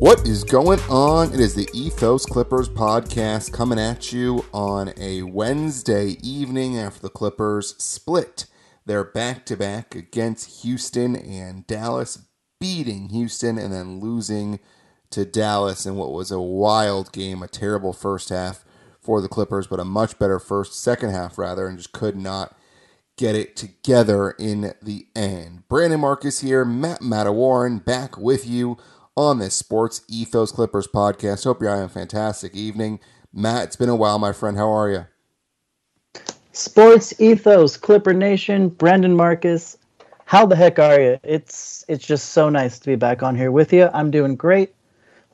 What is going on? It is the Ethos Clippers podcast coming at you on a Wednesday evening after the Clippers split their back to back against Houston and Dallas, beating Houston and then losing to Dallas in what was a wild game, a terrible first half for the Clippers, but a much better first, second half rather, and just could not get it together in the end. Brandon Marcus here, Matt Mattawarren back with you on this Sports Ethos Clippers podcast. Hope you're having a fantastic evening. Matt, it's been a while, my friend. How are you? Sports Ethos, Clipper Nation, Brandon Marcus. How the heck are you? It's it's just so nice to be back on here with you. I'm doing great.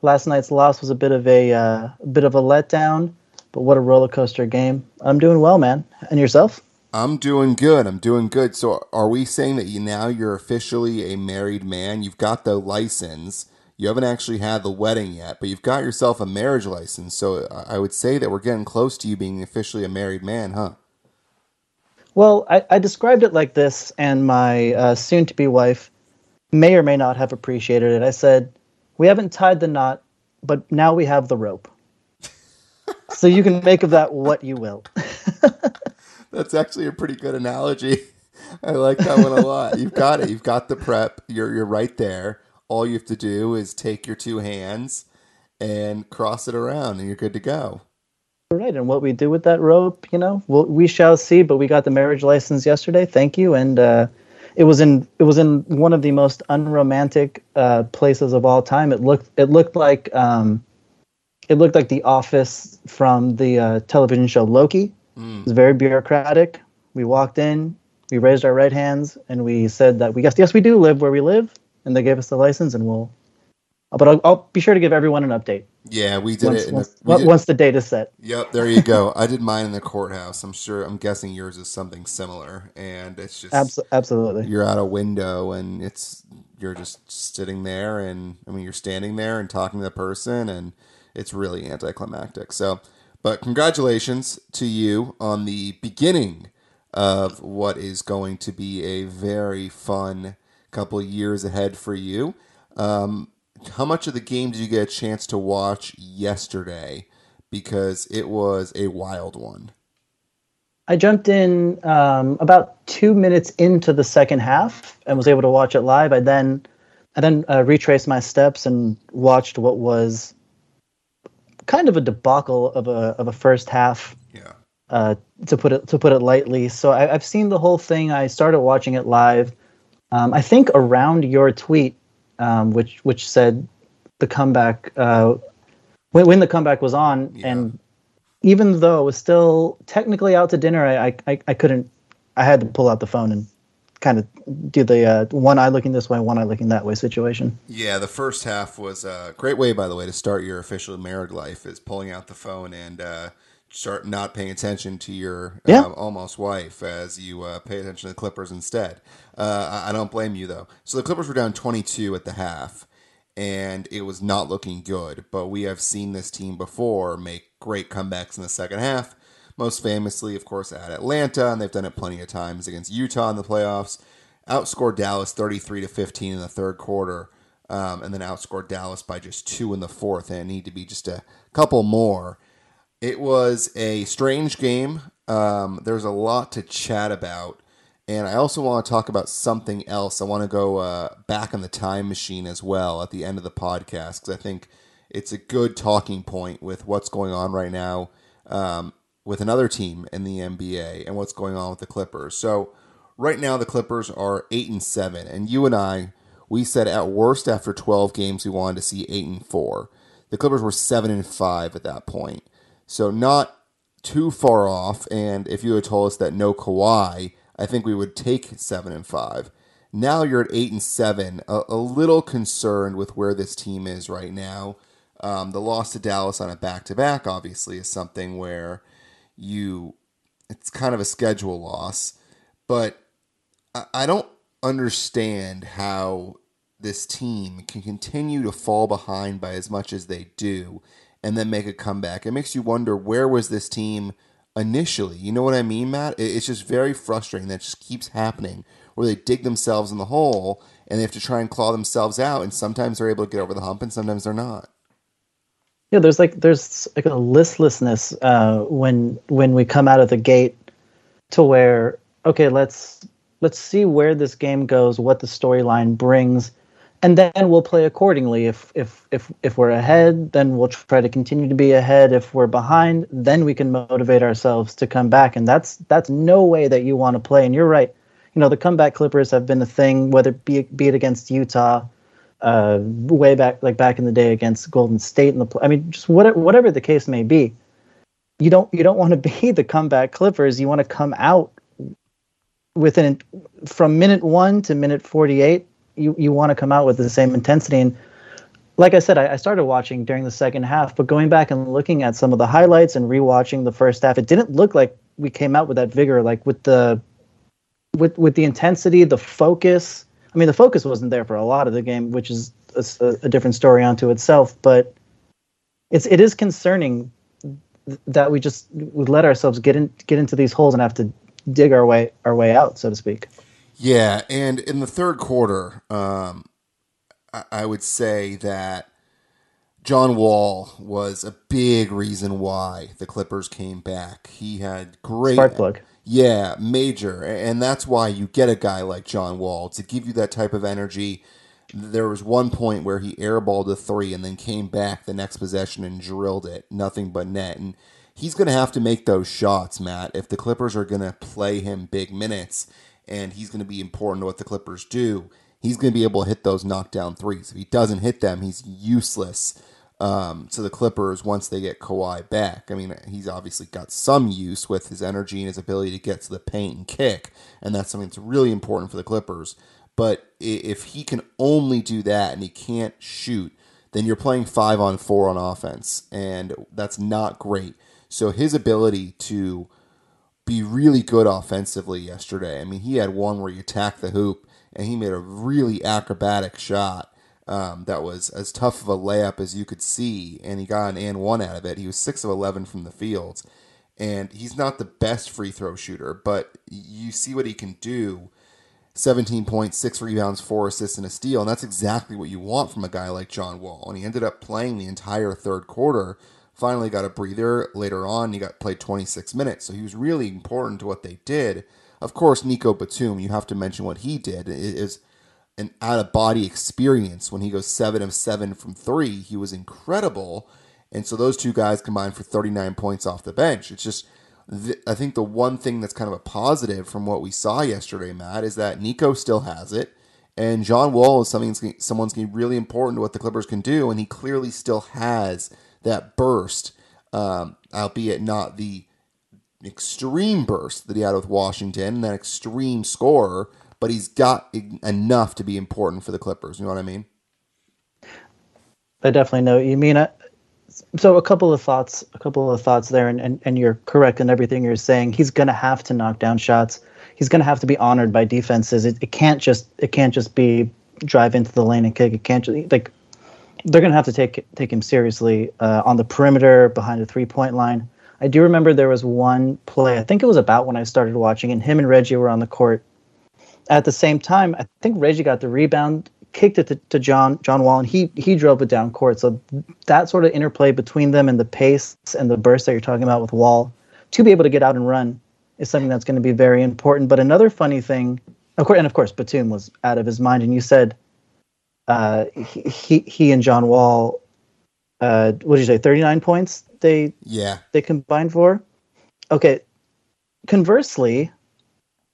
Last night's loss was a bit of a uh, a bit of a letdown, but what a roller coaster game. I'm doing well, man. And yourself? I'm doing good. I'm doing good. So, are we saying that you now you're officially a married man? You've got the license. You haven't actually had the wedding yet, but you've got yourself a marriage license. So, I would say that we're getting close to you being officially a married man, huh? Well, I, I described it like this, and my uh, soon-to-be wife may or may not have appreciated it. I said, "We haven't tied the knot, but now we have the rope." so you can make of that what you will. That's actually a pretty good analogy. I like that one a lot. You've got it. You've got the prep. You're you're right there. All you have to do is take your two hands and cross it around, and you're good to go. Right, and what we do with that rope, you know, we'll, we shall see. But we got the marriage license yesterday. Thank you, and uh, it was in it was in one of the most unromantic uh, places of all time. It looked it looked like um, it looked like the office from the uh, television show Loki. Mm. It was very bureaucratic. We walked in, we raised our right hands, and we said that we guess yes we do live where we live, and they gave us the license, and we'll. But I'll, I'll be sure to give everyone an update. Yeah, we did once, it. Once, we did, once the set. Yep, there you go. I did mine in the courthouse. I'm sure. I'm guessing yours is something similar, and it's just Abs- absolutely. You're out a window, and it's you're just sitting there, and I mean you're standing there and talking to the person, and it's really anticlimactic. So but congratulations to you on the beginning of what is going to be a very fun couple of years ahead for you. Um, how much of the game did you get a chance to watch yesterday? Because it was a wild one. I jumped in um, about two minutes into the second half and was able to watch it live. I then, I then uh, retraced my steps and watched what was kind of a debacle of a of a first half. Yeah. Uh, to put it to put it lightly, so I, have seen the whole thing. I started watching it live. Um, I think around your tweet, um, which which said the comeback uh, when, when the comeback was on, yeah. and even though it was still technically out to dinner, I, I I couldn't. I had to pull out the phone and kind of do the uh, one eye looking this way, one eye looking that way situation. Yeah, the first half was a great way, by the way, to start your official married life is pulling out the phone and uh, start not paying attention to your yeah. uh, almost wife as you uh, pay attention to the Clippers instead. Uh, I don't blame you though. So the Clippers were down 22 at the half. And it was not looking good, but we have seen this team before make great comebacks in the second half most famously, of course, at Atlanta, and they've done it plenty of times against Utah in the playoffs. Outscored Dallas 33 to 15 in the third quarter, um, and then outscored Dallas by just two in the fourth, and need to be just a couple more. It was a strange game. Um, there's a lot to chat about. And I also want to talk about something else. I want to go uh, back in the time machine as well at the end of the podcast because I think it's a good talking point with what's going on right now um, with another team in the NBA and what's going on with the Clippers. So right now the Clippers are 8 and 7 and you and I we said at worst after 12 games we wanted to see 8 and 4. The Clippers were 7 and 5 at that point. So not too far off and if you had told us that no Kawhi, I think we would take 7 and 5. Now you're at 8 and 7, a, a little concerned with where this team is right now. Um, the loss to Dallas on a back to back obviously is something where you it's kind of a schedule loss, but I, I don't understand how this team can continue to fall behind by as much as they do and then make a comeback. It makes you wonder where was this team initially? You know what I mean, Matt? It's just very frustrating that just keeps happening where they dig themselves in the hole and they have to try and claw themselves out. And sometimes they're able to get over the hump, and sometimes they're not. Yeah, there's like there's like a listlessness uh, when when we come out of the gate to where okay, let's let's see where this game goes, what the storyline brings, and then we'll play accordingly. If if if if we're ahead, then we'll try to continue to be ahead. If we're behind, then we can motivate ourselves to come back. And that's that's no way that you want to play. And you're right. You know, the comeback Clippers have been a thing, whether be be it against Utah, uh, way back like back in the day against Golden State in the. I mean, just whatever whatever the case may be. You don't you don't want to be the comeback Clippers. You want to come out within from minute one to minute 48 you, you want to come out with the same intensity and like i said I, I, started watching during the second half but going back and looking at some of the highlights and rewatching the first half it didn't look like we came out with that vigor like with the with with the intensity the focus i mean the focus wasn't there for a lot of the game which is a, a different story unto itself but it's it is concerning that we just we let ourselves get in get into these holes and have to dig our way our way out, so to speak. Yeah, and in the third quarter, um, I, I would say that John Wall was a big reason why the Clippers came back. He had great spark plug. Yeah, major, and that's why you get a guy like John Wall to give you that type of energy. There was one point where he airballed a three and then came back the next possession and drilled it, nothing but net. And he's going to have to make those shots, Matt, if the Clippers are going to play him big minutes and he's going to be important to what the Clippers do. He's going to be able to hit those knockdown threes. If he doesn't hit them, he's useless um, to the Clippers once they get Kawhi back. I mean, he's obviously got some use with his energy and his ability to get to the paint and kick, and that's something that's really important for the Clippers. But if he can only do that and he can't shoot, then you're playing five on four on offense, and that's not great. So his ability to be really good offensively yesterday. I mean, he had one where he attacked the hoop and he made a really acrobatic shot um, that was as tough of a layup as you could see, and he got an and one out of it. He was six of eleven from the fields, and he's not the best free throw shooter, but you see what he can do. 17 points, six rebounds, four assists, and a steal. And that's exactly what you want from a guy like John Wall. And he ended up playing the entire third quarter finally got a breather later on. He got played 26 minutes, so he was really important to what they did. Of course, Nico Batum, you have to mention what he did. Is an out of body experience when he goes seven of seven from three. He was incredible, and so those two guys combined for 39 points off the bench. It's just. I think the one thing that's kind of a positive from what we saw yesterday, Matt, is that Nico still has it, and John Wall is something someone's going to be really important to what the Clippers can do, and he clearly still has that burst, um, albeit not the extreme burst that he had with Washington, that extreme scorer, but he's got enough to be important for the Clippers. You know what I mean? I definitely know what you mean. So a couple of thoughts, a couple of thoughts there, and, and, and you're correct in everything you're saying. He's going to have to knock down shots. He's going to have to be honored by defenses. It, it can't just it can't just be drive into the lane and kick. It can't just like they're going to have to take take him seriously uh, on the perimeter behind the three point line. I do remember there was one play. I think it was about when I started watching, and him and Reggie were on the court at the same time. I think Reggie got the rebound, kicked it to, to John John Wall, and he he drove it down court. So that sort of interplay between them and the pace and the burst that you're talking about with Wall to be able to get out and run is something that's going to be very important. But another funny thing, of course, and of course, Batum was out of his mind. And you said uh, he he and John Wall, uh, what did you say? Thirty nine points. They yeah they combined for. Okay. Conversely,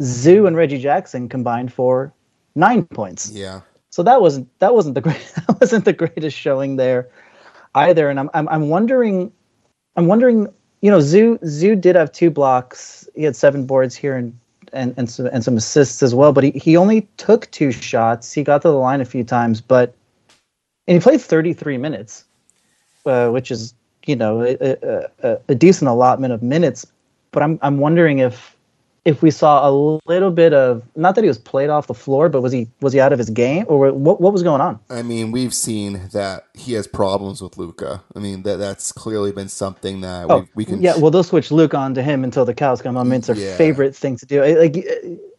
Zoo and Reggie Jackson combined for nine points. Yeah. So that wasn't that wasn't the great that wasn't the greatest showing there either. And I'm I'm I'm wondering I'm wondering you know Zoo Zoo did have two blocks. He had seven boards here and and and some, and some assists as well. But he, he only took two shots. He got to the line a few times, but and he played 33 minutes, uh, which is you know a, a, a, decent allotment of minutes. But I'm I'm wondering if if we saw a little bit of not that he was played off the floor, but was he was he out of his game or what what was going on? I mean, we've seen that he has problems with Luka. I mean that that's clearly been something that oh, we, we can. Yeah, well, they'll switch Luka onto him until the cows come home. It's their yeah. favorite thing to do. Like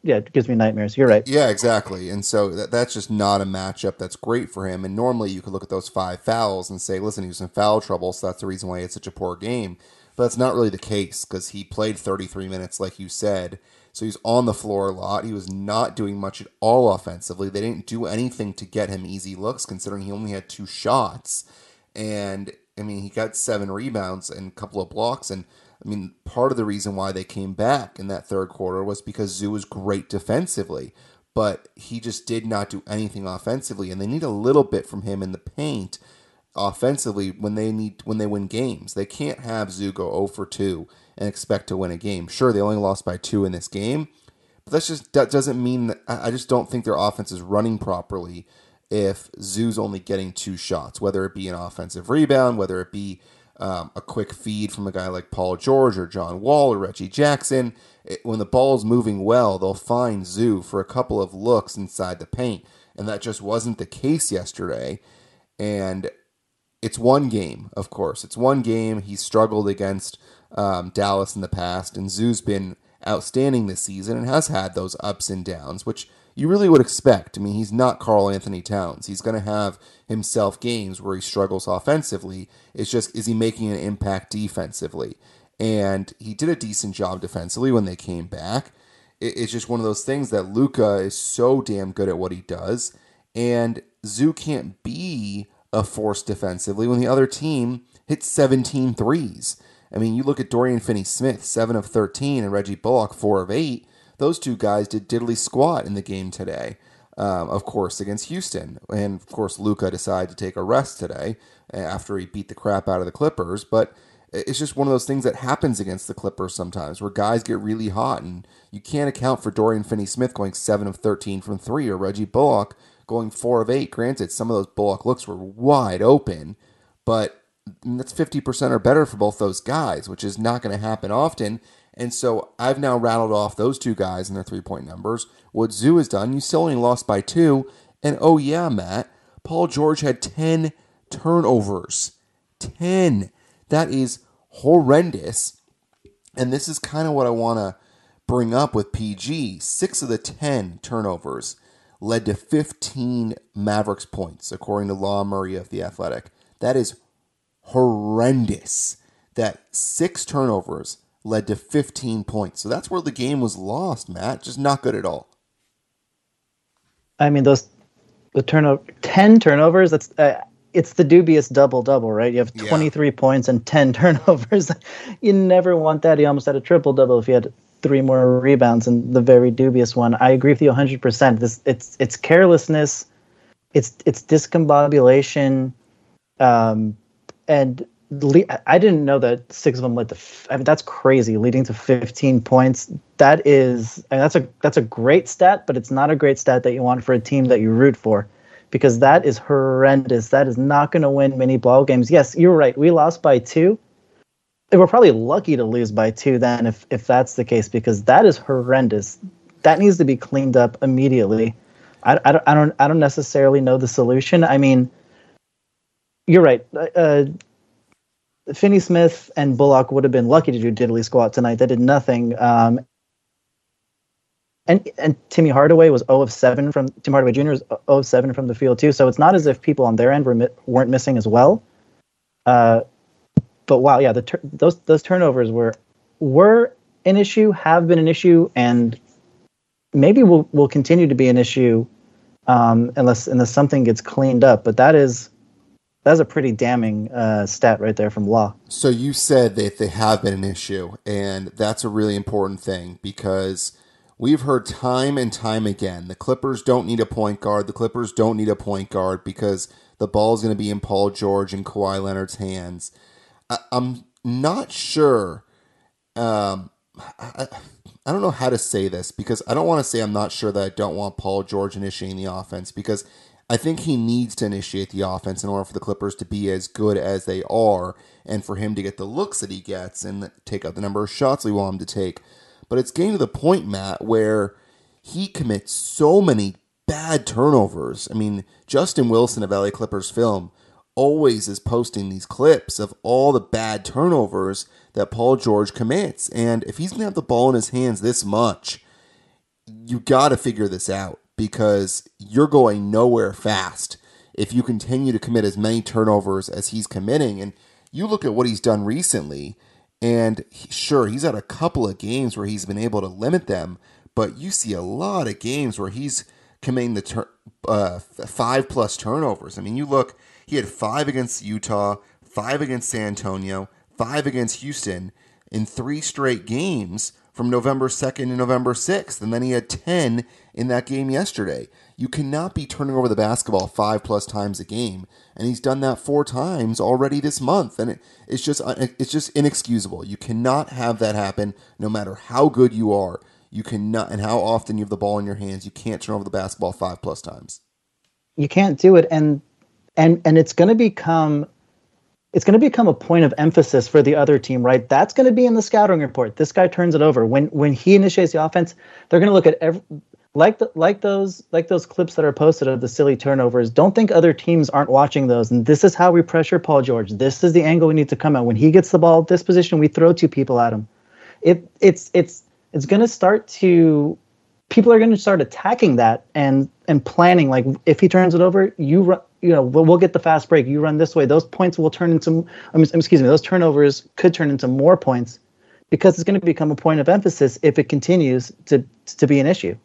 yeah, it gives me nightmares. You're right. Yeah, exactly. And so that, that's just not a matchup that's great for him. And normally you could look at those five fouls and say, listen, he was in foul trouble, so that's the reason why he had such a poor game. But that's not really the case because he played 33 minutes, like you said. So he's on the floor a lot. He was not doing much at all offensively. They didn't do anything to get him easy looks, considering he only had two shots. And I mean, he got seven rebounds and a couple of blocks. And I mean, part of the reason why they came back in that third quarter was because Zoo was great defensively, but he just did not do anything offensively. And they need a little bit from him in the paint offensively when they need when they win games. They can't have Zoo go 0 for 2 and expect to win a game. Sure, they only lost by two in this game, but that's just that doesn't mean that I just don't think their offense is running properly if Zoo's only getting two shots, whether it be an offensive rebound, whether it be um, a quick feed from a guy like Paul George or John Wall or Reggie Jackson. It, when the ball's moving well, they'll find Zoo for a couple of looks inside the paint, and that just wasn't the case yesterday. And it's one game, of course. It's one game. He struggled against um, Dallas in the past, and Zoo's been outstanding this season and has had those ups and downs, which you really would expect. I mean, he's not Karl-Anthony Towns. He's going to have himself games where he struggles offensively. It's just, is he making an impact defensively? And he did a decent job defensively when they came back. It's just one of those things that Luka is so damn good at what he does. And Zoo can't be a force defensively when the other team hits 17 threes. I mean, you look at Dorian Finney Smith, 7 of 13, and Reggie Bullock, 4 of 8. Those two guys did diddly squat in the game today, um, of course, against Houston. And of course, Luka decided to take a rest today uh, after he beat the crap out of the Clippers. But it's just one of those things that happens against the Clippers sometimes where guys get really hot and you can't account for Dorian Finney Smith going 7 of 13 from 3 or Reggie Bullock going 4 of 8. Granted, some of those Bullock looks were wide open, but that's 50% or better for both those guys, which is not going to happen often. And so I've now rattled off those two guys and their three point numbers. What Zoo has done, you still only lost by two. And oh, yeah, Matt, Paul George had 10 turnovers. 10. That is horrendous. And this is kind of what I want to bring up with PG. Six of the 10 turnovers led to 15 Mavericks points, according to Law Murray of The Athletic. That is horrendous that six turnovers led to 15 points. So that's where the game was lost, Matt. Just not good at all. I mean, those the turnover 10 turnovers, that's uh, it's the dubious double double, right? You have 23 yeah. points and 10 turnovers. you never want that. He almost had a triple double if he had three more rebounds and the very dubious one. I agree with you 100%. This it's it's carelessness. It's it's discombobulation. Um, and I didn't know that six of them led to. I mean, that's crazy, leading to 15 points. That is, I mean, that's a that's a great stat, but it's not a great stat that you want for a team that you root for, because that is horrendous. That is not going to win many ball games. Yes, you're right. We lost by two. We're probably lucky to lose by two then, if if that's the case, because that is horrendous. That needs to be cleaned up immediately. I, I, don't, I don't I don't necessarily know the solution. I mean you're right. Uh, uh, Finney Smith and Bullock would have been lucky to do diddly squat tonight. They did nothing. Um, and and Timmy Hardaway was 0 of 7 from Tim Hardaway Jr. was 0 of 7 from the field too. So it's not as if people on their end were weren't missing as well. Uh, but wow, yeah, the those those turnovers were were an issue, have been an issue, and maybe will will continue to be an issue um, unless unless something gets cleaned up. But that is that's a pretty damning uh, stat right there from Law. So you said that they have been an issue, and that's a really important thing because we've heard time and time again the Clippers don't need a point guard. The Clippers don't need a point guard because the ball is going to be in Paul George and Kawhi Leonard's hands. I, am not sure. Um, I, I don't know how to say this because I don't want to say I'm not sure that I don't want Paul George initiating the offense because I think he needs to initiate the offense in order for the Clippers to be as good as they are and for him to get the looks that he gets and take out the number of shots we want him to take. But it's getting to the point, Matt, where he commits so many bad turnovers. I mean, Justin Wilson of LA Clippers film always is posting these clips of all the bad turnovers that Paul George commits. And if he's going to have the ball in his hands this much, you got to figure this out because you're going nowhere fast if you continue to commit as many turnovers as he's committing. And you look at what he's done recently, and he, sure, he's had a couple of games where he's been able to limit them, but you see a lot of games where he's committing the uh, five plus turnovers. I mean, you look, he had five against Utah, five against San Antonio, five against Houston in three straight games from November 2nd to November 6th. And then he had 10 in that game yesterday. You cannot be turning over the basketball five plus times a game. And he's done that four times already this month. And it, it's just uh, it's just inexcusable. You cannot have that happen no matter how good you are. You cannot, and how often you have the ball in your hands, you can't turn over the basketball five plus times. You can't do it. And, and, and it's going to become it's going to become a point of emphasis for the other team, right? That's going to be in the scouting report. This guy turns it over when when he initiates the offense. They're going to look at every like the, like those like those clips that are posted of the silly turnovers. Don't think other teams aren't watching those. And this is how we pressure Paul George. This is the angle we need to come at when he gets the ball at this position. We throw two people at him. It it's it's it's going to start to people are going to start attacking that and and planning like if he turns it over, you run you know, we'll, we'll, get the fast break. You run this way. Those points will turn into, I mean, excuse me, those turnovers could turn into more points because it's going to become a point of emphasis if it continues to to be an issue.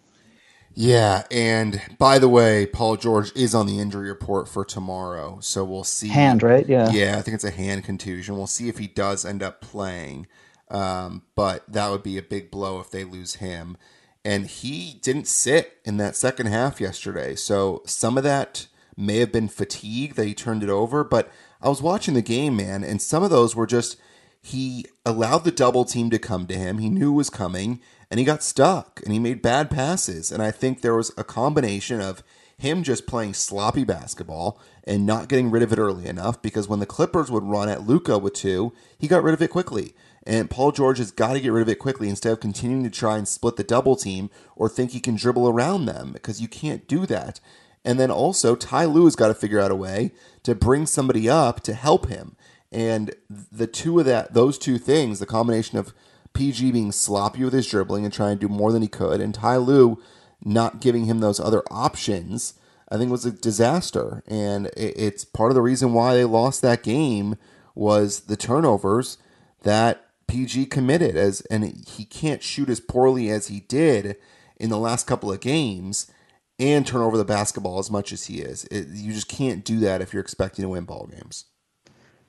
Yeah, and by the way, Paul George is on the injury report for tomorrow, so we'll see. Hand, right? Yeah. Yeah, I think it's a hand contusion. We'll see if he does end up playing, um, but that would be a big blow if they lose him. And he didn't sit in that second half yesterday, so some of that may have been fatigue that he turned it over, but I was watching the game, man, and some of those were just he allowed the double team to come to him. He knew was coming, and he got stuck and he made bad passes. And I think there was a combination of him just playing sloppy basketball and not getting rid of it early enough because when the Clippers would run at Luka with two, he got rid of it quickly. And Paul George has got to get rid of it quickly instead of continuing to try and split the double team or think he can dribble around them because you can't do that. And then also, Ty Lue has got to figure out a way to bring somebody up to help him. And the two of that, those two things, the combination of PG being sloppy with his dribbling and trying to do more than he could, and Ty Lue not giving him those other options, I think was a disaster. And it's part of the reason why they lost that game was the turnovers that PG committed as and he can't shoot as poorly as he did in the last couple of games and turn over the basketball as much as he is. It, you just can't do that if you're expecting to win ball games.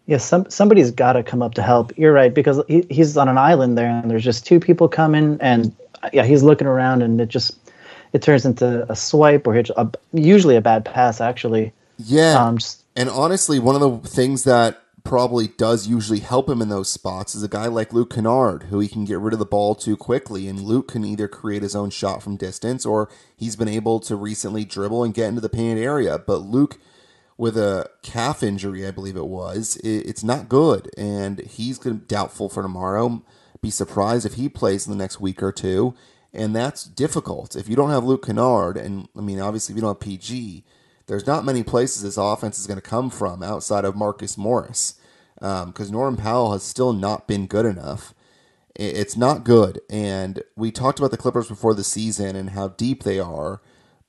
Yeah, some somebody's got to come up to help. You're right because he, he's on an island there, and there's just two people coming, and yeah, he's looking around, and it just it turns into a swipe or a, usually a bad pass actually. Yeah, um, just, and honestly, one of the things that probably does usually help him in those spots is a guy like Luke Kennard, who he can get rid of the ball too quickly. And Luke can either create his own shot from distance or he's been able to recently dribble and get into the painted area. But Luke, with a calf injury, I believe it was, it's not good. And he's going to be doubtful for tomorrow. Be surprised if he plays in the next week or two. And that's difficult. If you don't have Luke Kennard, and I mean, obviously, if you don't have PG, there's not many places this offense is going to come from outside of Marcus Morris because um, Norman Powell has still not been good enough. It's not good. And we talked about the Clippers before the season and how deep they are.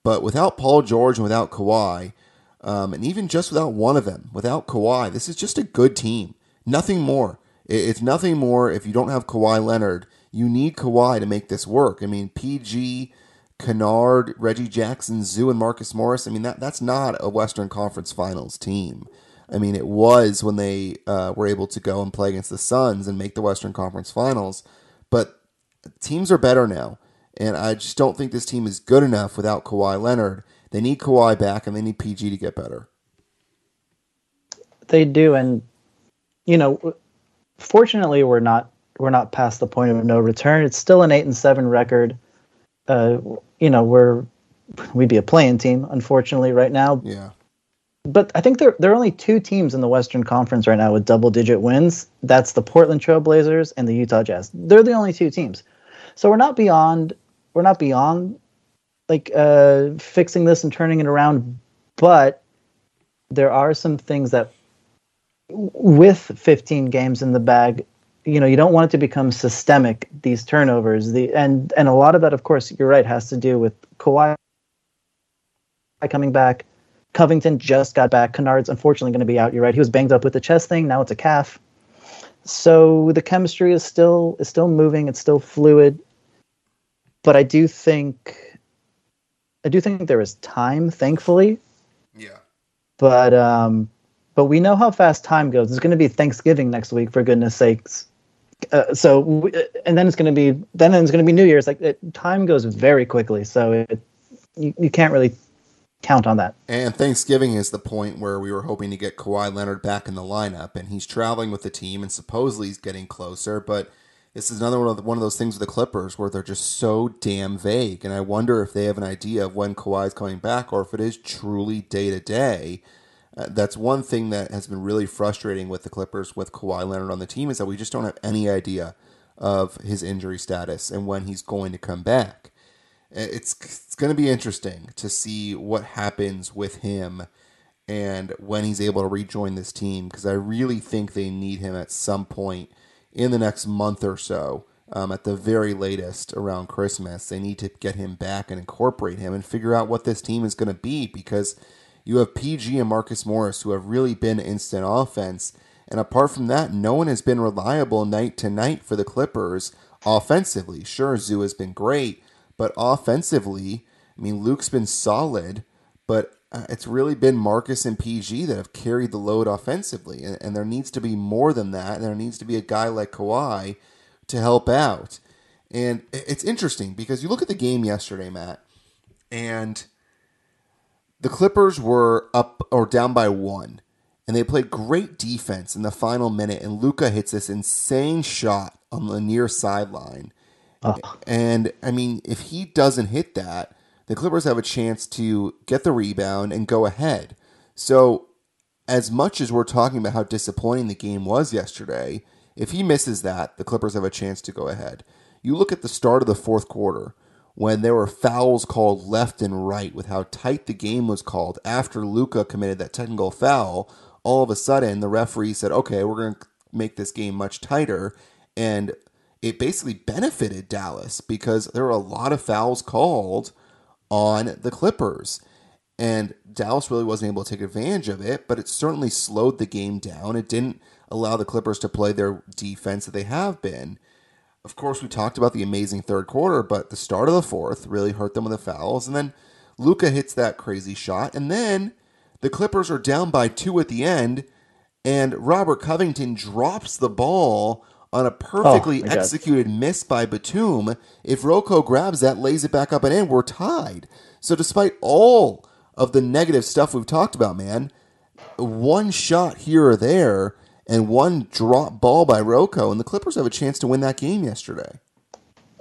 But without Paul George and without Kawhi, um, and even just without one of them, without Kawhi, this is just a good team. Nothing more. It's nothing more if you don't have Kawhi Leonard. You need Kawhi to make this work. I mean, PG, Kennard, Reggie Jackson, Zoo, and Marcus Morris. I mean, that that's not a Western Conference Finals team. I mean, it was when they uh, were able to go and play against the Suns and make the Western Conference Finals. But teams are better now, and I just don't think this team is good enough without Kawhi Leonard. They need Kawhi back, and they need PG to get better. They do, and you know, fortunately, we're not we're not past the point of no return. It's still an eight and seven record. Uh, you know, we're we'd be a play-in team, unfortunately, right now. Yeah but I think there there are only two teams in the Western Conference right now with double digit wins. That's the Portland Trailblazers and the Utah Jazz. They're the only two teams. So we're not beyond we're not beyond like uh, fixing this and turning it around, but there are some things that with 15 games in the bag, you know you don't want it to become systemic these turnovers the and and a lot of that of course you're right has to do with Kawhi coming back Covington just got back Kennard's unfortunately going to be out you're right he was banged up with the chest thing now it's a calf so the chemistry is still is still moving it's still fluid but I do think I do think there is time thankfully Yeah. but um but we know how fast time goes. It's going to be Thanksgiving next week, for goodness sakes. Uh, so, we, and then it's going to be then it's going to be New Year's. Like it, time goes very quickly, so it, you you can't really count on that. And Thanksgiving is the point where we were hoping to get Kawhi Leonard back in the lineup, and he's traveling with the team, and supposedly he's getting closer. But this is another one of, the, one of those things with the Clippers where they're just so damn vague, and I wonder if they have an idea of when Kawhi's coming back, or if it is truly day to day. That's one thing that has been really frustrating with the Clippers with Kawhi Leonard on the team is that we just don't have any idea of his injury status and when he's going to come back. It's it's going to be interesting to see what happens with him and when he's able to rejoin this team because I really think they need him at some point in the next month or so. Um, at the very latest around Christmas, they need to get him back and incorporate him and figure out what this team is going to be because you have PG and Marcus Morris who have really been instant offense. And apart from that, no one has been reliable night to night for the Clippers offensively. Sure, Zoo has been great, but offensively, I mean, Luke's been solid, but uh, it's really been Marcus and PG that have carried the load offensively. And, and there needs to be more than that. And there needs to be a guy like Kawhi to help out. And it's interesting because you look at the game yesterday, Matt, and the Clippers were up or down by one, and they played great defense in the final minute. And Luka hits this insane shot on the near sideline. Oh. And I mean, if he doesn't hit that, the Clippers have a chance to get the rebound and go ahead. So, as much as we're talking about how disappointing the game was yesterday, if he misses that, the Clippers have a chance to go ahead. You look at the start of the fourth quarter when there were fouls called left and right with how tight the game was called after Luka committed that technical foul, all of a sudden the referee said, "Okay, we're going to make this game much tighter." And it basically benefited Dallas because there were a lot of fouls called on the Clippers. And Dallas really wasn't able to take advantage of it, but it certainly slowed the game down. It didn't allow the Clippers to play their defense that they have been. Of course, we talked about the amazing third quarter, but the start of the fourth really hurt them with the fouls. And then Luka hits that crazy shot. And then the Clippers are down by two at the end, and Robert Covington drops the ball on a perfectly Oh, my God. executed miss by Batum. If RoCo grabs that, lays it back up and in, we're tied. So, despite all of the negative stuff we've talked about, man, one shot here or there and one drop ball by RoCo, and the Clippers have a chance to win that game yesterday.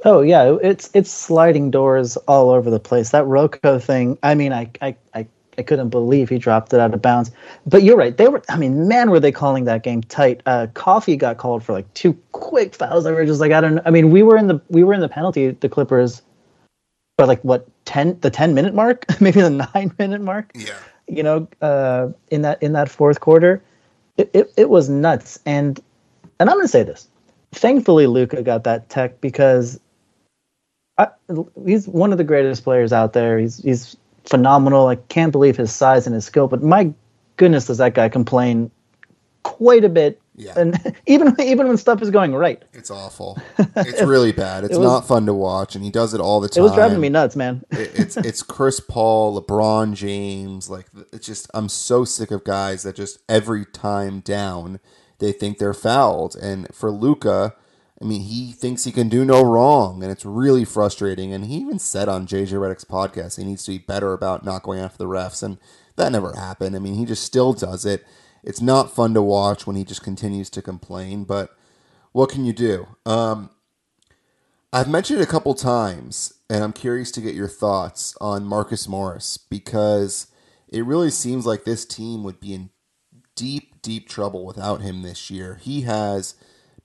Oh yeah, it's it's sliding doors all over the place. That RoCo thing. I mean, I I I, I couldn't believe he dropped it out of bounds. But you're right. They were. I mean, man, were they calling that game tight? Uh, Coffee got called for like two quick fouls. They were just like I don't. know. I mean, we were in the we were in the penalty. The Clippers, but like what ten the ten minute mark, maybe the nine minute mark. Yeah. you know, uh, in that in that fourth quarter, it, it, it was nuts. And and I'm gonna say this. Thankfully, Luka got that tech because I, he's one of the greatest players out there. He's he's phenomenal. I can't believe his size and his skill. But my goodness, does that guy complain quite a bit? Yeah. And even even when stuff is going right, It's awful. It's really bad. It's was- not fun to watch, and he does it all the time. it was driving me nuts, man. It- it's it's Chris Paul, LeBron James. Like it's just I'm so sick of guys that just every time down they think they're fouled. And for Luka, I mean, he thinks he can do no wrong, and it's really frustrating. And he even said on JJ Redick's podcast he needs to be better about not going after the refs, and that never happened. I mean, he just still does it. It's not fun to watch when he just continues to complain, but what can you do? Um, I've mentioned it a couple times, and I'm curious to get your thoughts on Marcus Morris because it really seems like this team would be in deep, deep trouble without him this year. He has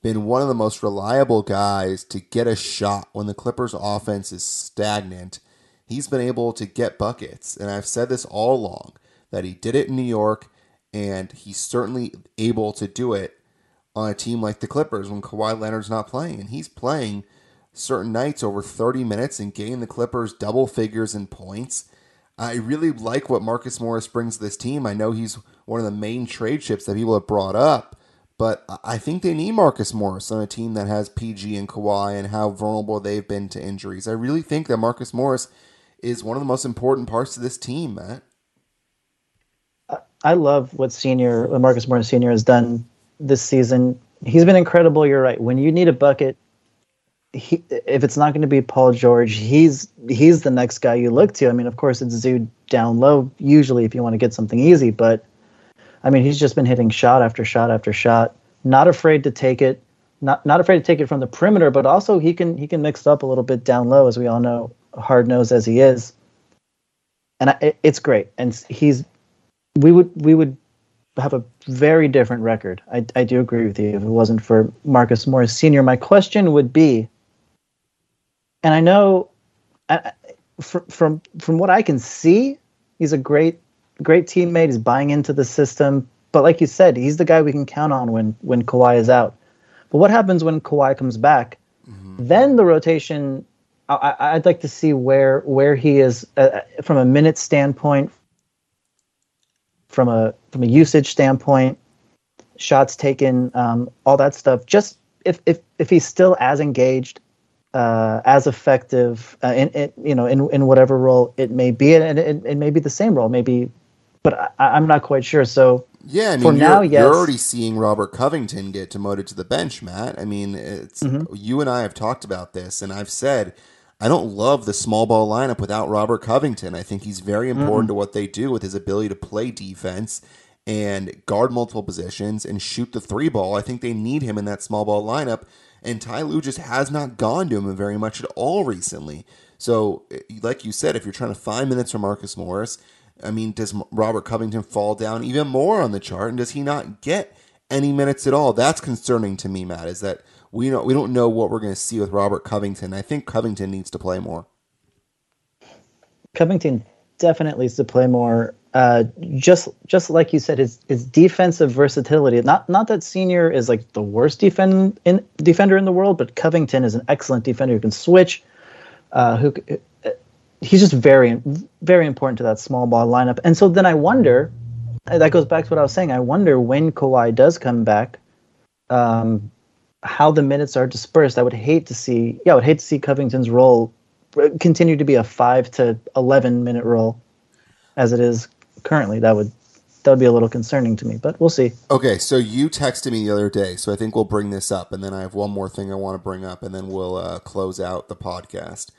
been one of the most reliable guys to get a shot when the Clippers' offense is stagnant. He's been able to get buckets, and I've said this all along that he did it in New York, and he's certainly able to do it on a team like the Clippers when Kawhi Leonard's not playing, and he's playing certain nights over 30 minutes and getting the Clippers double figures in points. I really like what Marcus Morris brings to this team. I know he's one of the main trade chips that people have brought up, but I think they need Marcus Morris on a team that has PG and Kawhi and how vulnerable they've been to injuries. I really think that Marcus Morris is one of the most important parts of this team, Matt. I love what senior what Marcus Morris Senior has done this season. He's been incredible. You're right. When you need a bucket, he, if it's not going to be Paul George, he's he's the next guy you look to. I mean, of course, it's Zoo down low usually if you want to get something easy, but I mean, he's just been hitting shot after shot after shot. Not afraid to take it. Not not afraid to take it from the perimeter, but also he can he can mix it up a little bit down low, as we all know, hard nose as he is. And I, it's great. And he's we would we would have a very different record. I, I do agree with you. If it wasn't for Marcus Morris Sr., my question would be, and I know, I, from from from what I can see, he's a great great teammate. He's buying into the system. But like you said, he's the guy we can count on when when Kawhi is out. But what happens when Kawhi comes back? Mm-hmm. Then the rotation. I, would like to see where where he is uh, from a minute standpoint, from a from a usage standpoint, shots taken, um, all that stuff. Just if if if he's still as engaged, uh, as effective uh, in, in, you know in in whatever role it may be, and it, it, may be the same role, maybe, but I, am not quite sure. So yeah, I mean, for now, yes. you're already seeing Robert Covington get demoted to the bench, Matt. I mean, it's mm-hmm. you and I have talked about this, and I've said I don't love the small ball lineup without Robert Covington. I think he's very important mm-hmm. to what they do with his ability to play defense and guard multiple positions and shoot the three ball. I think they need him in that small ball lineup. And Ty Lue just has not gone to him very much at all recently. So, eh, like you said, if you're trying to find minutes for Marcus Morris, I mean, does Robert Covington fall down even more on the chart? And does he not get any minutes at all? That's concerning to me, Matt, is that we don't we don't know what we're going to see with Robert Covington. I think Covington needs to play more. Covington definitely needs to play more. Uh, just just like you said, his his defensive versatility. Not not that Senior is like the worst defend in, defender in the world, but Covington is an excellent defender who can switch. Uh, who he's just very very important to that small ball lineup. And so then I wonder. That goes back to what I was saying. I wonder when Kawhi does come back. Um, how the minutes are dispersed. I would hate to see, yeah, I would hate to see Covington's role continue to be a five to eleven minute role, as it is currently. That would that would be a little concerning to me, but we'll see. Okay, so you texted me the other day, so I think we'll bring this up, and then I have one more thing I want to bring up, and then we'll uh, close out the podcast.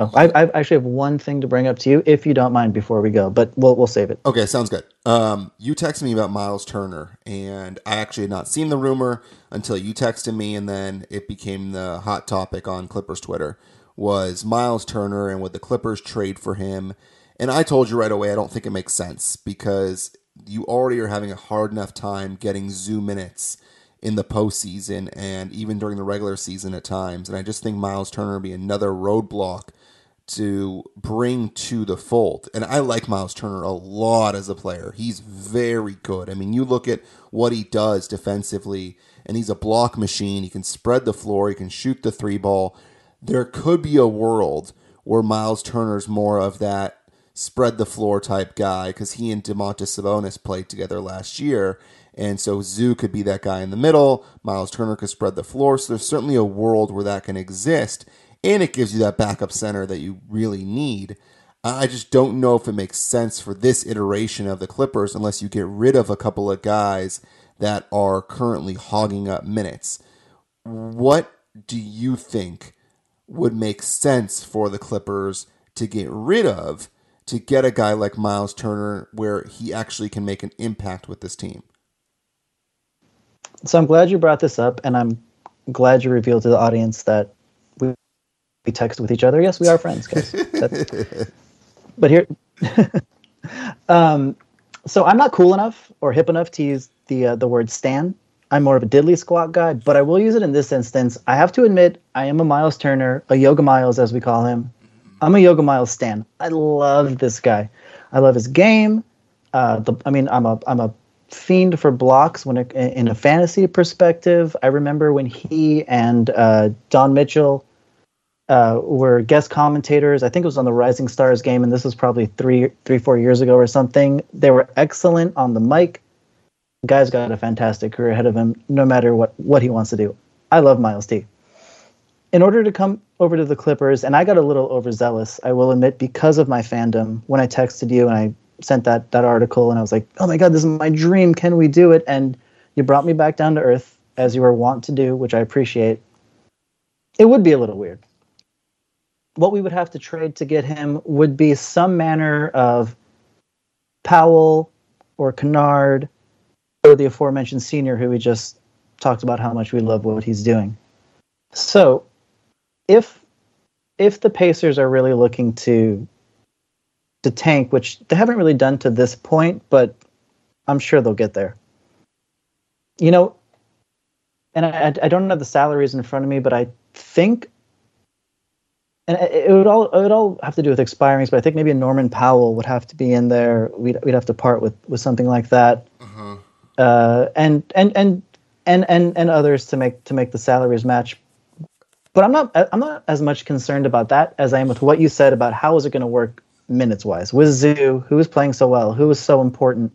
Oh, I, I, actually have one thing to bring up to you, if you don't mind, before we go. But we'll we'll save it. Okay, sounds good. Um, you texted me about Myles Turner, and I actually had not seen the rumor until you texted me, and then it became the hot topic on Clippers Twitter. Was Myles Turner, and would the Clippers trade for him? And I told you right away, I don't think it makes sense because you already are having a hard enough time getting Zoo minutes in the postseason and even during the regular season at times. And I just think Myles Turner would be another roadblock to bring to the fold. And I like Myles Turner a lot as a player. He's very good. I mean, you look at what he does defensively, and he's a block machine. He can spread the floor, he can shoot the three ball. There could be a world where Myles Turner's more of that spread the floor type guy because he and Domantas Sabonis played together last year. And so Zoo could be that guy in the middle. Myles Turner could spread the floor. So there's certainly a world where that can exist and it gives you that backup center that you really need. I just don't know if it makes sense for this iteration of the Clippers unless you get rid of a couple of guys that are currently hogging up minutes. What do you think would make sense for the Clippers to get rid of to get a guy like Myles Turner where he actually can make an impact with this team? So I'm glad you brought this up, and I'm glad you revealed to the audience that we text with each other. Yes, we are friends, guys. but here, um, so I'm not cool enough or hip enough to use the uh, the word "stan." I'm more of a diddly squat guy, but I will use it in this instance. I have to admit, I am a Myles Turner, a Yoga Miles as we call him. I'm a Yoga Miles stan. I love this guy. I love his game. Uh, the, I mean, I'm a I'm a fiend for blocks when it, in a fantasy perspective. I remember when he and uh, Don Mitchell uh, were guest commentators. I think it was on the Rising Stars game, and this was probably three, three, four years ago or something. They were excellent on the mic. The guy's got a fantastic career ahead of him, no matter what what he wants to do. I love Myles T. In order to come over to the Clippers, and I got a little overzealous, I will admit, because of my fandom. When I texted you and I sent that that article, and I was like, "Oh my God, this is my dream! Can we do it?" And you brought me back down to earth, as you were wont to do, which I appreciate. It would be a little weird what we would have to trade to get him would be some manner of Powell or Kennard or the aforementioned senior who we just talked about how much we love what he's doing. So if if the Pacers are really looking to to tank, which they haven't really done to this point, but I'm sure they'll get there. You know, and I, I don't have the salaries in front of me, but I think and it would all it would all have to do with expirings, but I think maybe a Norman Powell would have to be in there. We'd we'd have to part with with something like that, uh-huh. uh, and and and and and and others to make to make the salaries match. But I'm not I'm not as much concerned about that as I am with what you said about how is it going to work minutes wise with Zoo, who was playing so well, who was so important.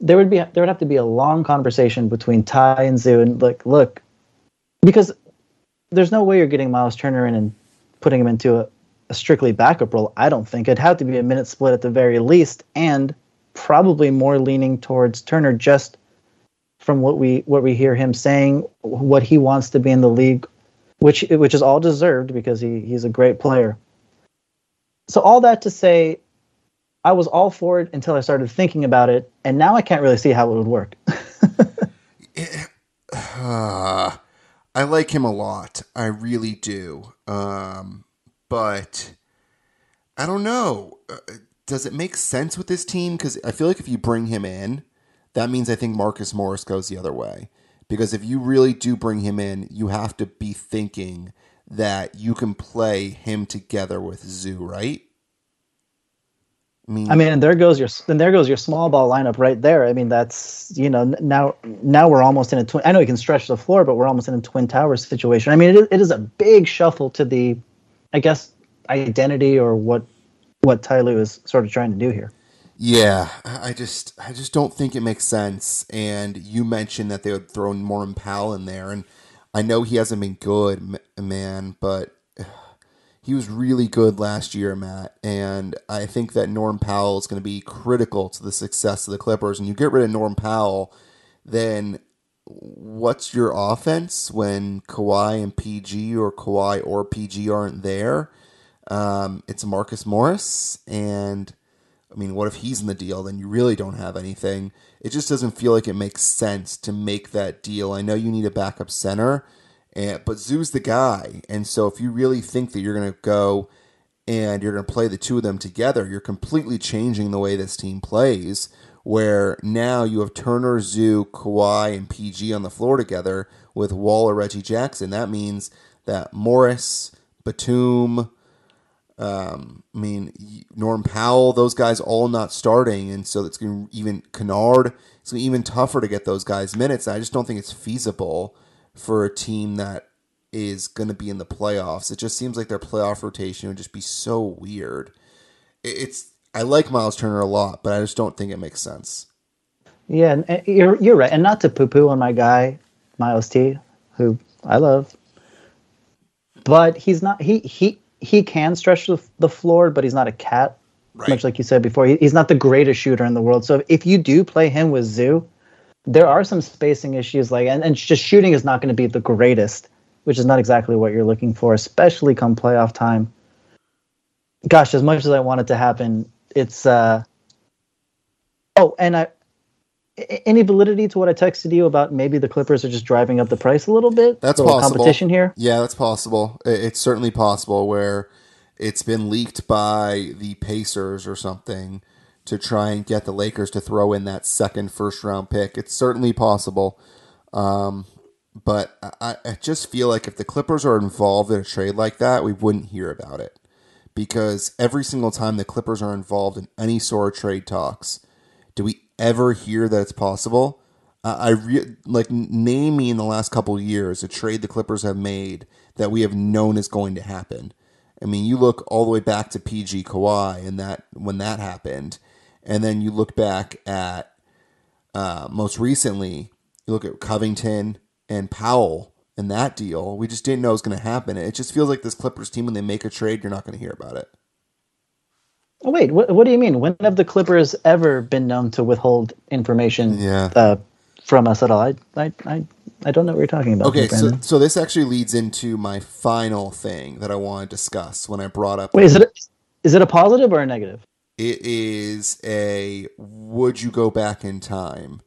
There would be there would have to be a long conversation between Ty and Zoo, and like look, because there's no way you're getting Myles Turner in and putting him into a, a strictly backup role. I don't think it'd have to be a minute split at the very least, and probably more leaning towards Turner just from what we what we hear him saying, what he wants to be in the league, which which is all deserved because he he's a great player. So all that to say, I was all for it until I started thinking about it, and now I can't really see how it would work. it, uh, I like him a lot. I really do. Um, but I don't know. Uh, does it make sense with this team? Because I feel like if you bring him in, that means I think Marcus Morris goes the other way. Because if you really do bring him in, you have to be thinking that you can play him together with Zoo, right? I mean, I mean, and there goes your and there goes your small ball lineup right there. I mean, that's you know now now we're almost in a twin. I know he can stretch the floor, but we're almost in a twin towers situation. I mean, it is, it is a big shuffle to the, I guess, identity or what what Ty Lue is sort of trying to do here. Yeah, I just I just don't think it makes sense. And you mentioned that they would throw Norman Powell in there, and I know he hasn't been good, man, but he was really good last year, Matt, and I think that Norm Powell is going to be critical to the success of the Clippers. And you get rid of Norm Powell, then what's your offense when Kawhi and PG or Kawhi or PG aren't there? Um, it's Marcus Morris, and I mean, what if he's in the deal? Then you really don't have anything. It just doesn't feel like it makes sense to make that deal. I know you need a backup center and but Zoo's the guy, and so if you really think that you're going to go and you're going to play the two of them together, you're completely changing the way this team plays. Where now you have Turner, Zoo, Kawhi, and PG on the floor together with Wall or Reggie Jackson. That means that Morris, Batum, um, I mean Norm Powell, those guys all not starting, and so it's going to even Kennard. It's going to even tougher to get those guys minutes. I just don't think it's feasible for a team that is going to be in the playoffs. It just seems like their playoff rotation would just be so weird. It's I like Myles Turner a lot, but I just don't think it makes sense. Yeah, you're you're right, and not to poo poo on my guy Myles T, who I love, but he's not he he he can stretch the, the floor, but he's not a cat. Right. Much like you said before, he, he's not the greatest shooter in the world. So if you do play him with Zoo, there are some spacing issues like and, and just shooting is not going to be the greatest which is not exactly what you're looking for especially come playoff time gosh as much as i want it to happen it's uh oh and i any validity to what I texted you about maybe the Clippers are just driving up the price a little bit? That's possible. Competition here. Yeah, that's possible. It's certainly possible where it's been leaked by the Pacers or something to try and get the Lakers to throw in that second first round pick. It's certainly possible. Um, but I, I, just feel like if the Clippers are involved in a trade like that, we wouldn't hear about it. Because every single time the Clippers are involved in any sort of trade talks, do we ever hear that it's possible, uh, I re- like name me in the last couple years a trade the Clippers have made that we have known is going to happen. I mean, you look all the way back to PG Kawhi and that when that happened, and then you look back at uh, most recently, you look at Covington and Powell and that deal. We just didn't know it was going to happen. It just feels like this Clippers team when they make a trade, you're not going to hear about it. Oh, wait, what, what do you mean? When have the Clippers ever been known to withhold information Yeah. uh, from us at all? I, I, I, I don't know what you're talking about. Okay, so so this actually leads into my final thing that I want to discuss when I brought up wait, is it is it a positive or a negative? it is a would you go back in time?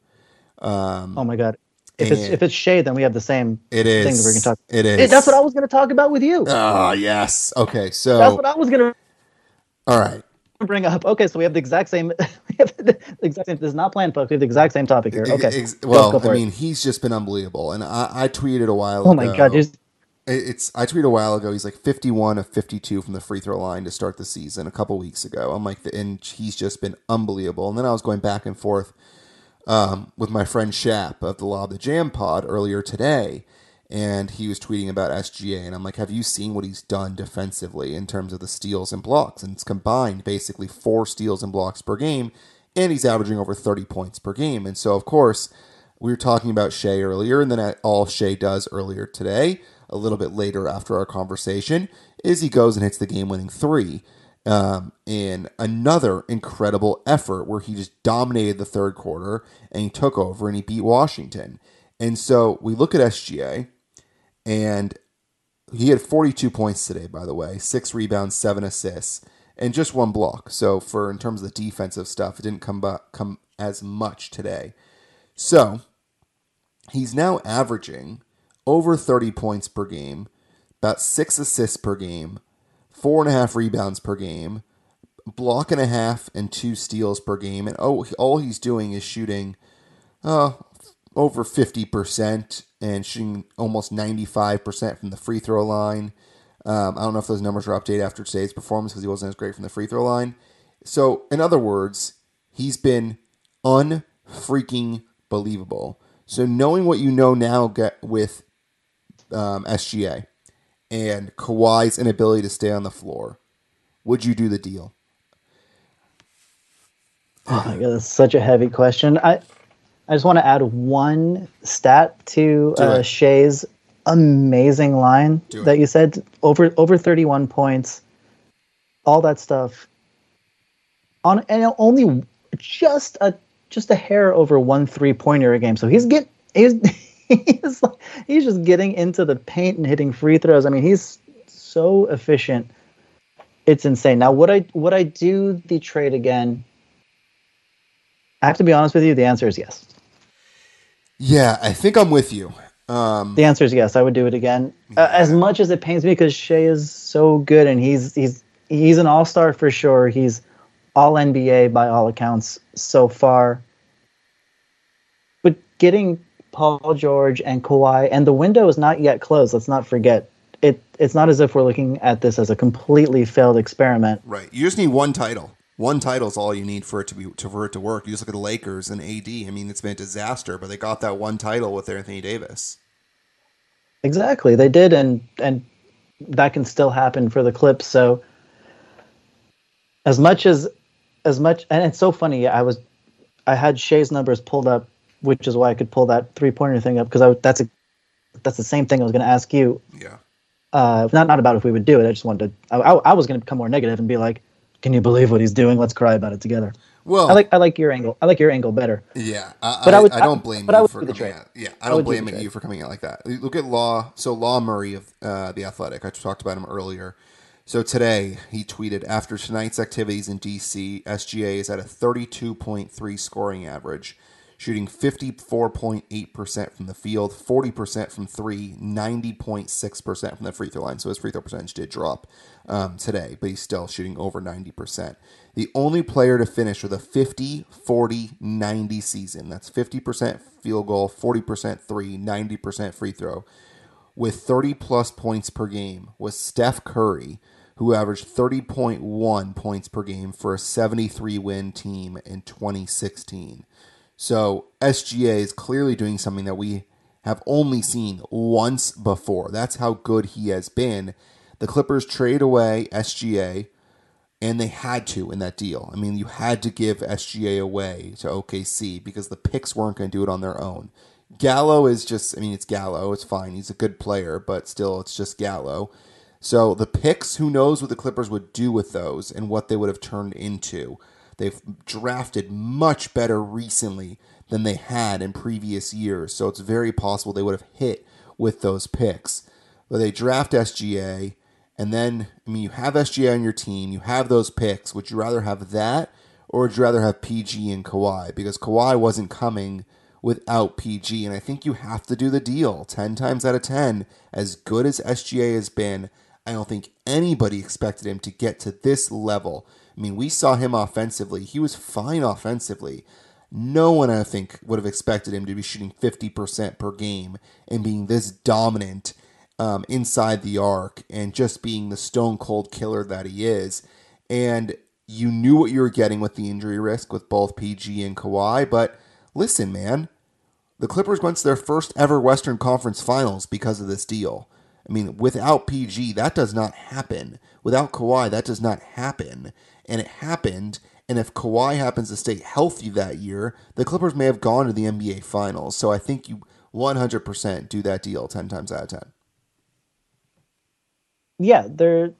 Um, Oh my god! If it's if it's shade, then we have the same it is. thing that we're going to talk. It is. Hey, that's what I was going to talk about with you. Ah, yes. Okay, so That's what I was going to all right. Bring up. Okay, so we have the exact same. the exact same. This is not planned, folks. We have the exact same topic here. Okay. Ex- well, go I it. mean, he's just been unbelievable, and I, I tweeted a while oh ago. my god, It- It's I tweeted a while ago. He's like 51 of 52 from the free throw line to start the season a couple weeks ago. I'm like, and he's just been unbelievable. And then I was going back and forth um, with my friend Shap of the Law of the Jam Pod earlier today, and he was tweeting about SGA, and I'm like, have you seen what he's done defensively in terms of the steals and blocks? And it's combined basically four steals and blocks per game, and he's averaging over 30 points per game. And so, of course, we were talking about Shai earlier, and then all Shai does earlier today, a little bit later after our conversation, is he goes and hits the game-winning three um, in another incredible effort where he just dominated the third quarter and he took over and he beat Washington. And so we look at SGA, and he had 42 points today, by the way, six rebounds, seven assists, and just one block. So for in terms of the defensive stuff, it didn't come bu- come as much today. So he's now averaging over 30 points per game, about six assists per game, four and a half rebounds per game, block and a half, and two steals per game. And oh, all he's doing is shooting uh, over 50% and shooting almost 95% from the free throw line. Um, I don't know if those numbers are updated after today's performance because he wasn't as great from the free throw line. So, in other words, he's been unfreaking believable. So, knowing what you know now with um, SGA and Kawhi's inability to stay on the floor, would you do the deal? Oh my god, that's such a heavy question. I I just want to add one stat to uh. Shai's amazing line that you said over over 31 points, all that stuff. On and only just a just a hair over one three pointer a game. So he's get he's he's like, he's just getting into the paint and hitting free throws. I mean, he's so efficient. It's insane. Now, would I would I do the trade again? I have to be honest with you. The answer is yes. Yeah, I think I'm with you. Um, The answer is yes. I would do it again. Uh, as much as it pains me because Shai is so good and he's he's he's an all star for sure. He's all NBA by all accounts so far. But getting Paul George and Kawhi and the window is not yet closed. Let's not forget. It it's not as if we're looking at this as a completely failed experiment. Right. You just need one title. One title is all you need for it to be to, for it to work. You just look at the Lakers and AD. I mean, it's been a disaster, but they got that one title with Anthony Davis. Exactly, they did, and and that can still happen for the Clips. So, as much as as much, and it's so funny. I was, I had Shai's numbers pulled up, which is why I could pull that three pointer thing up because I that's a that's the same thing I was going to ask you. Yeah. Uh, not not about if we would do it. I just wanted to. I, I, I was going to become more negative and be like, "Can you believe what he's doing? Let's cry about it together." Well, I like I like your angle. I like your angle better. yeah, I, But I, I would- I don't blame I you for the coming trade. out. Yeah, I I don't do blame you for coming out like that. Look at Law. So Law Murray of uh, the Athletic. I talked about him earlier. So today he tweeted after tonight's activities in DC, SGA is at a 32.3 scoring average, shooting 54.8% from the field, 40% from three, 90.6% from the free throw line. So his free throw percentage did drop um, today, but he's still shooting over 90%. The only player to finish with a 50, 40, 90 season. That's 50% field goal, 40% three, 90% free throw with 30 plus points per game was Steph Curry, who averaged 30.1 points per game for a 73 win team in 2016. So SGA is clearly doing something that we have only seen once before. That's how good he has been. The Clippers trade away SGA, and they had to in that deal. I mean, you had to give SGA away to OKC because the picks weren't going to do it on their own. Gallo is just, I mean, it's Gallo. It's fine. He's a good player, but still, it's just Gallo. So the picks, who knows what the Clippers would do with those and what they would have turned into. They've drafted much better recently than they had in previous years. So it's very possible they would have hit with those picks. But they draft SGA, and then, I mean, you have SGA on your team, you have those picks. Would you rather have that, or would you rather have PG and Kawhi? Because Kawhi wasn't coming without PG, and I think you have to do the deal 10 times out of 10. As good as SGA has been, I don't think anybody expected him to get to this level. I mean, we saw him offensively. He was fine offensively. No one, I think, would have expected him to be shooting 50% per game and being this dominant um, inside the arc and just being the stone cold killer that he is. And you knew what you were getting with the injury risk with both PG and Kawhi. But listen, man, the Clippers went to their first ever Western Conference Finals because of this deal. I mean, without PG, that does not happen. Without Kawhi, that does not happen. And it happened. And if Kawhi happens to stay healthy that year, the Clippers may have gone to the NBA Finals. So I think you 100% do that deal 10 times out of 10. Yeah, there.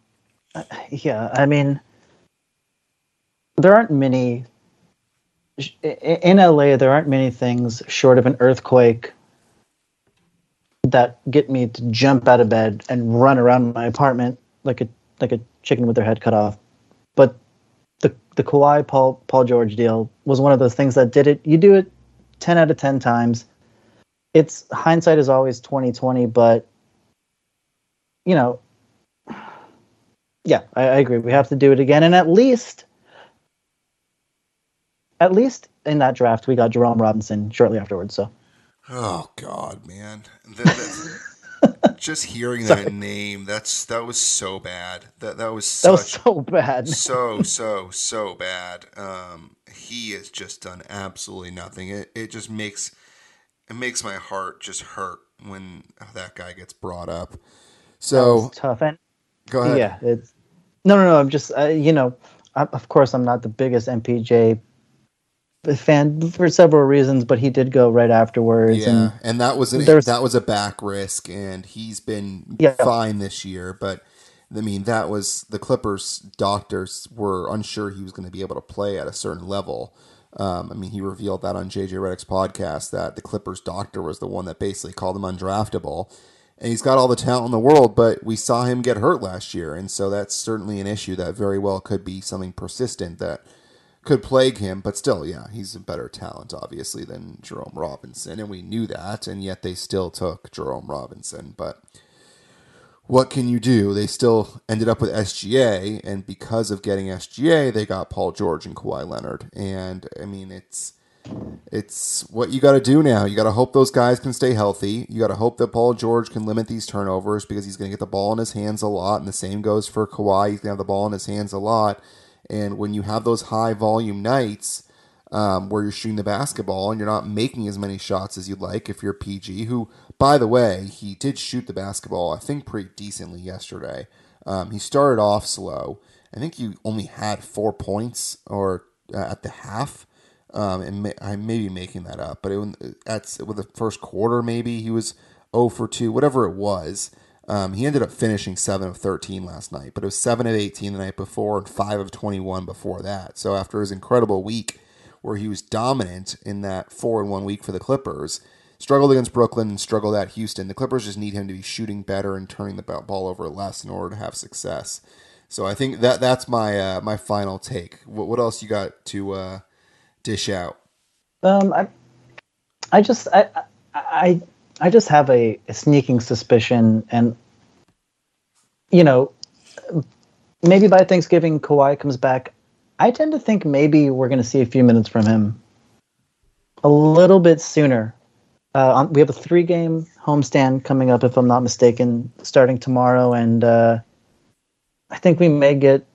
Uh, yeah, I mean, there aren't many. In LA, there aren't many things short of an earthquake that get me to jump out of bed and run around my apartment like a like a chicken with their head cut off. The Kawhi Paul Paul George deal was one of those things that did it. You do it ten out of ten times. It's hindsight is always twenty twenty, but you know, yeah, I, I agree. We have to do it again, and at least, at least in that draft, we got Jerome Robinson shortly afterwards. So. Oh God, man! Just hearing that name, that's that was so bad. That that was such, that was so bad. so so so bad. Um, he has just done absolutely nothing. It it just makes it makes my heart just hurt when that guy gets brought up. So tough and go ahead. Yeah, it's no, no, no. I'm just uh, you know, I, of course, I'm not the biggest MPJ fan for several reasons, but he did go right afterwards. Yeah, and, and that was an, that was a back risk, and he's been yeah. fine this year. But I mean, that was the Clippers' doctors were unsure he was going to be able to play at a certain level. Um, I mean, he revealed that on JJ Redick's podcast that the Clippers' doctor was the one that basically called him undraftable. And he's got all the talent in the world, but we saw him get hurt last year, and so that's certainly an issue that very well could be something persistent that could plague him, but still, yeah, he's a better talent, obviously, than Jerome Robinson, and we knew that, and yet they still took Jerome Robinson. But what can you do? They still ended up with SGA, and because of getting SGA, they got Paul George and Kawhi Leonard. And I mean, it's it's what you got to do now. You got to hope those guys can stay healthy. You got to hope that Paul George can limit these turnovers because he's going to get the ball in his hands a lot, and the same goes for Kawhi. He's going to have the ball in his hands a lot and when you have those high volume nights um, where you're shooting the basketball and you're not making as many shots as you'd like, if you're PG, who, by the way, he did shoot the basketball, I think, pretty decently yesterday. Um, he started off slow. I think he only had four points or uh, at the half. Um, and may, I may be making that up, but it, at with the first quarter, maybe he was 0 for 2, whatever it was. Um, he ended up finishing 7 of 13 last night, but it was 7 of 18 the night before and 5 of 21 before that. So after his incredible week where he was dominant in that 4 and 1 week for the Clippers, struggled against Brooklyn and struggled at Houston. The Clippers just need him to be shooting better and turning the ball over less in order to have success. So I think that that's my uh, my final take. What, what else you got to uh, dish out? Um, I, I just I, I I just have a, a sneaking suspicion, and you know, maybe by Thanksgiving Kawhi comes back. I tend to think maybe we're going to see a few minutes from him a little bit sooner. Uh, we have a three-game homestand coming up, if I'm not mistaken, starting tomorrow, and uh, I think we may get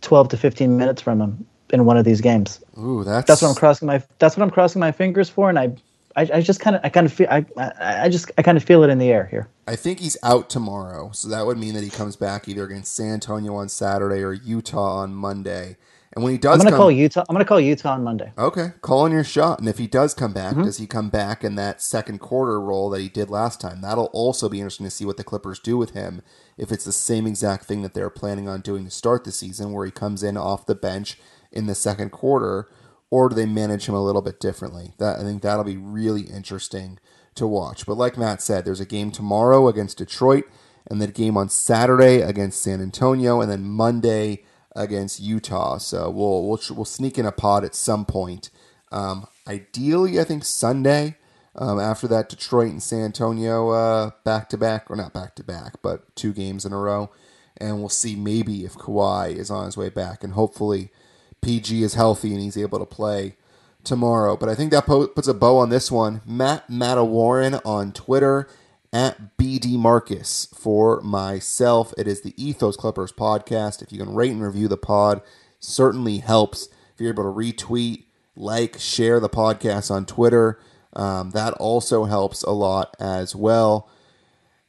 12 to 15 minutes from him in one of these games. Ooh, that's That's what I'm crossing my that's what I'm crossing my fingers for, and I I, I just kind of I kind of feel I, I I just I kind of feel it in the air here. I think he's out tomorrow, so that would mean that he comes back either against San Antonio on Saturday or Utah on Monday. And when he does I'm gonna call Utah. I'm gonna call Utah on Monday. Okay, call on your shot. And if he does come back, Mm-hmm. does he come back in that second quarter role that he did last time? That'll also be interesting to see what the Clippers do with him. If it's the same exact thing that they're planning on doing to start the season, where he comes in off the bench in the second quarter, or do they manage him a little bit differently? That I think that'll be really interesting to watch. But like Matt said, there's a game tomorrow against Detroit, and then a game on Saturday against San Antonio, and then Monday against Utah. So we'll we'll we'll sneak in a pod at some point. Um, ideally, I think Sunday. Um, after that, Detroit and San Antonio back to back, or not back to back, but two games in a row, and we'll see maybe if Kawhi is on his way back, and hopefully PG is healthy and he's able to play tomorrow. But I think that po- puts a bow on this one. Matt Mattawarren on Twitter at BD Marcus for myself. It is the Ethos Clippers podcast. If you can rate and review the pod, certainly helps. If you're able to retweet, like, share the podcast on Twitter, um, that also helps a lot as well.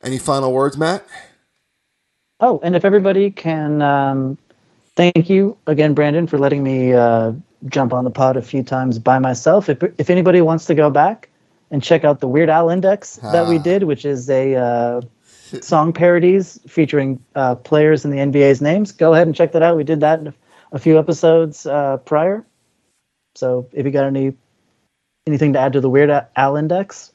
Any final words, Matt? Oh, and if everybody can, um, thank you again, Brandon, for letting me uh, jump on the pod a few times by myself. If if anybody wants to go back and check out the Weird Al Index that we Ah. did, which is a uh, song parodies featuring uh, players in the NBA's names, go ahead and check that out. We did that in a, a few episodes uh, prior. So if you got any anything to add to the Weird Al Index,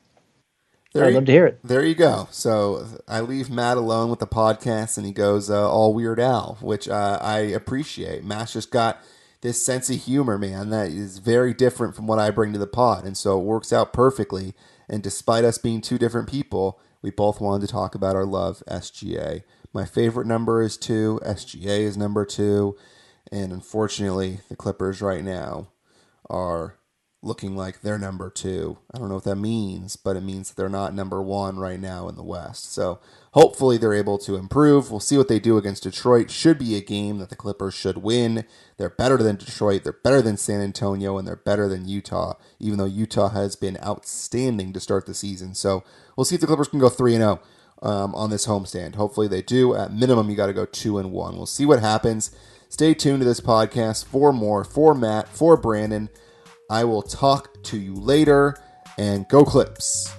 There I'd you- love to hear it. There you go. So I leave Matt alone with the podcast, and he goes uh, all Weird Al, which uh, I appreciate. Matt's just got this sense of humor, man, that is very different from what I bring to the pod, and so it works out perfectly. And despite us being two different people, we both wanted to talk about our love, SGA. My favorite number is two. SGA is number two, and unfortunately, the Clippers right now are looking like they're number two. I don't know what that means, but it means that they're not number one right now in the West. So hopefully they're able to improve. We'll see what they do against Detroit. Should be a game that the Clippers should win. They're better than Detroit. They're better than San Antonio, and they're better than Utah. Even though Utah has been outstanding to start the season. So we'll see if the Clippers can go three and zero. Um, on this homestand. Hopefully they do. At minimum, you got to go two and one. We'll see what happens. Stay tuned to this podcast for more. For Matt, for Brandon, I will talk to you later and go Clips.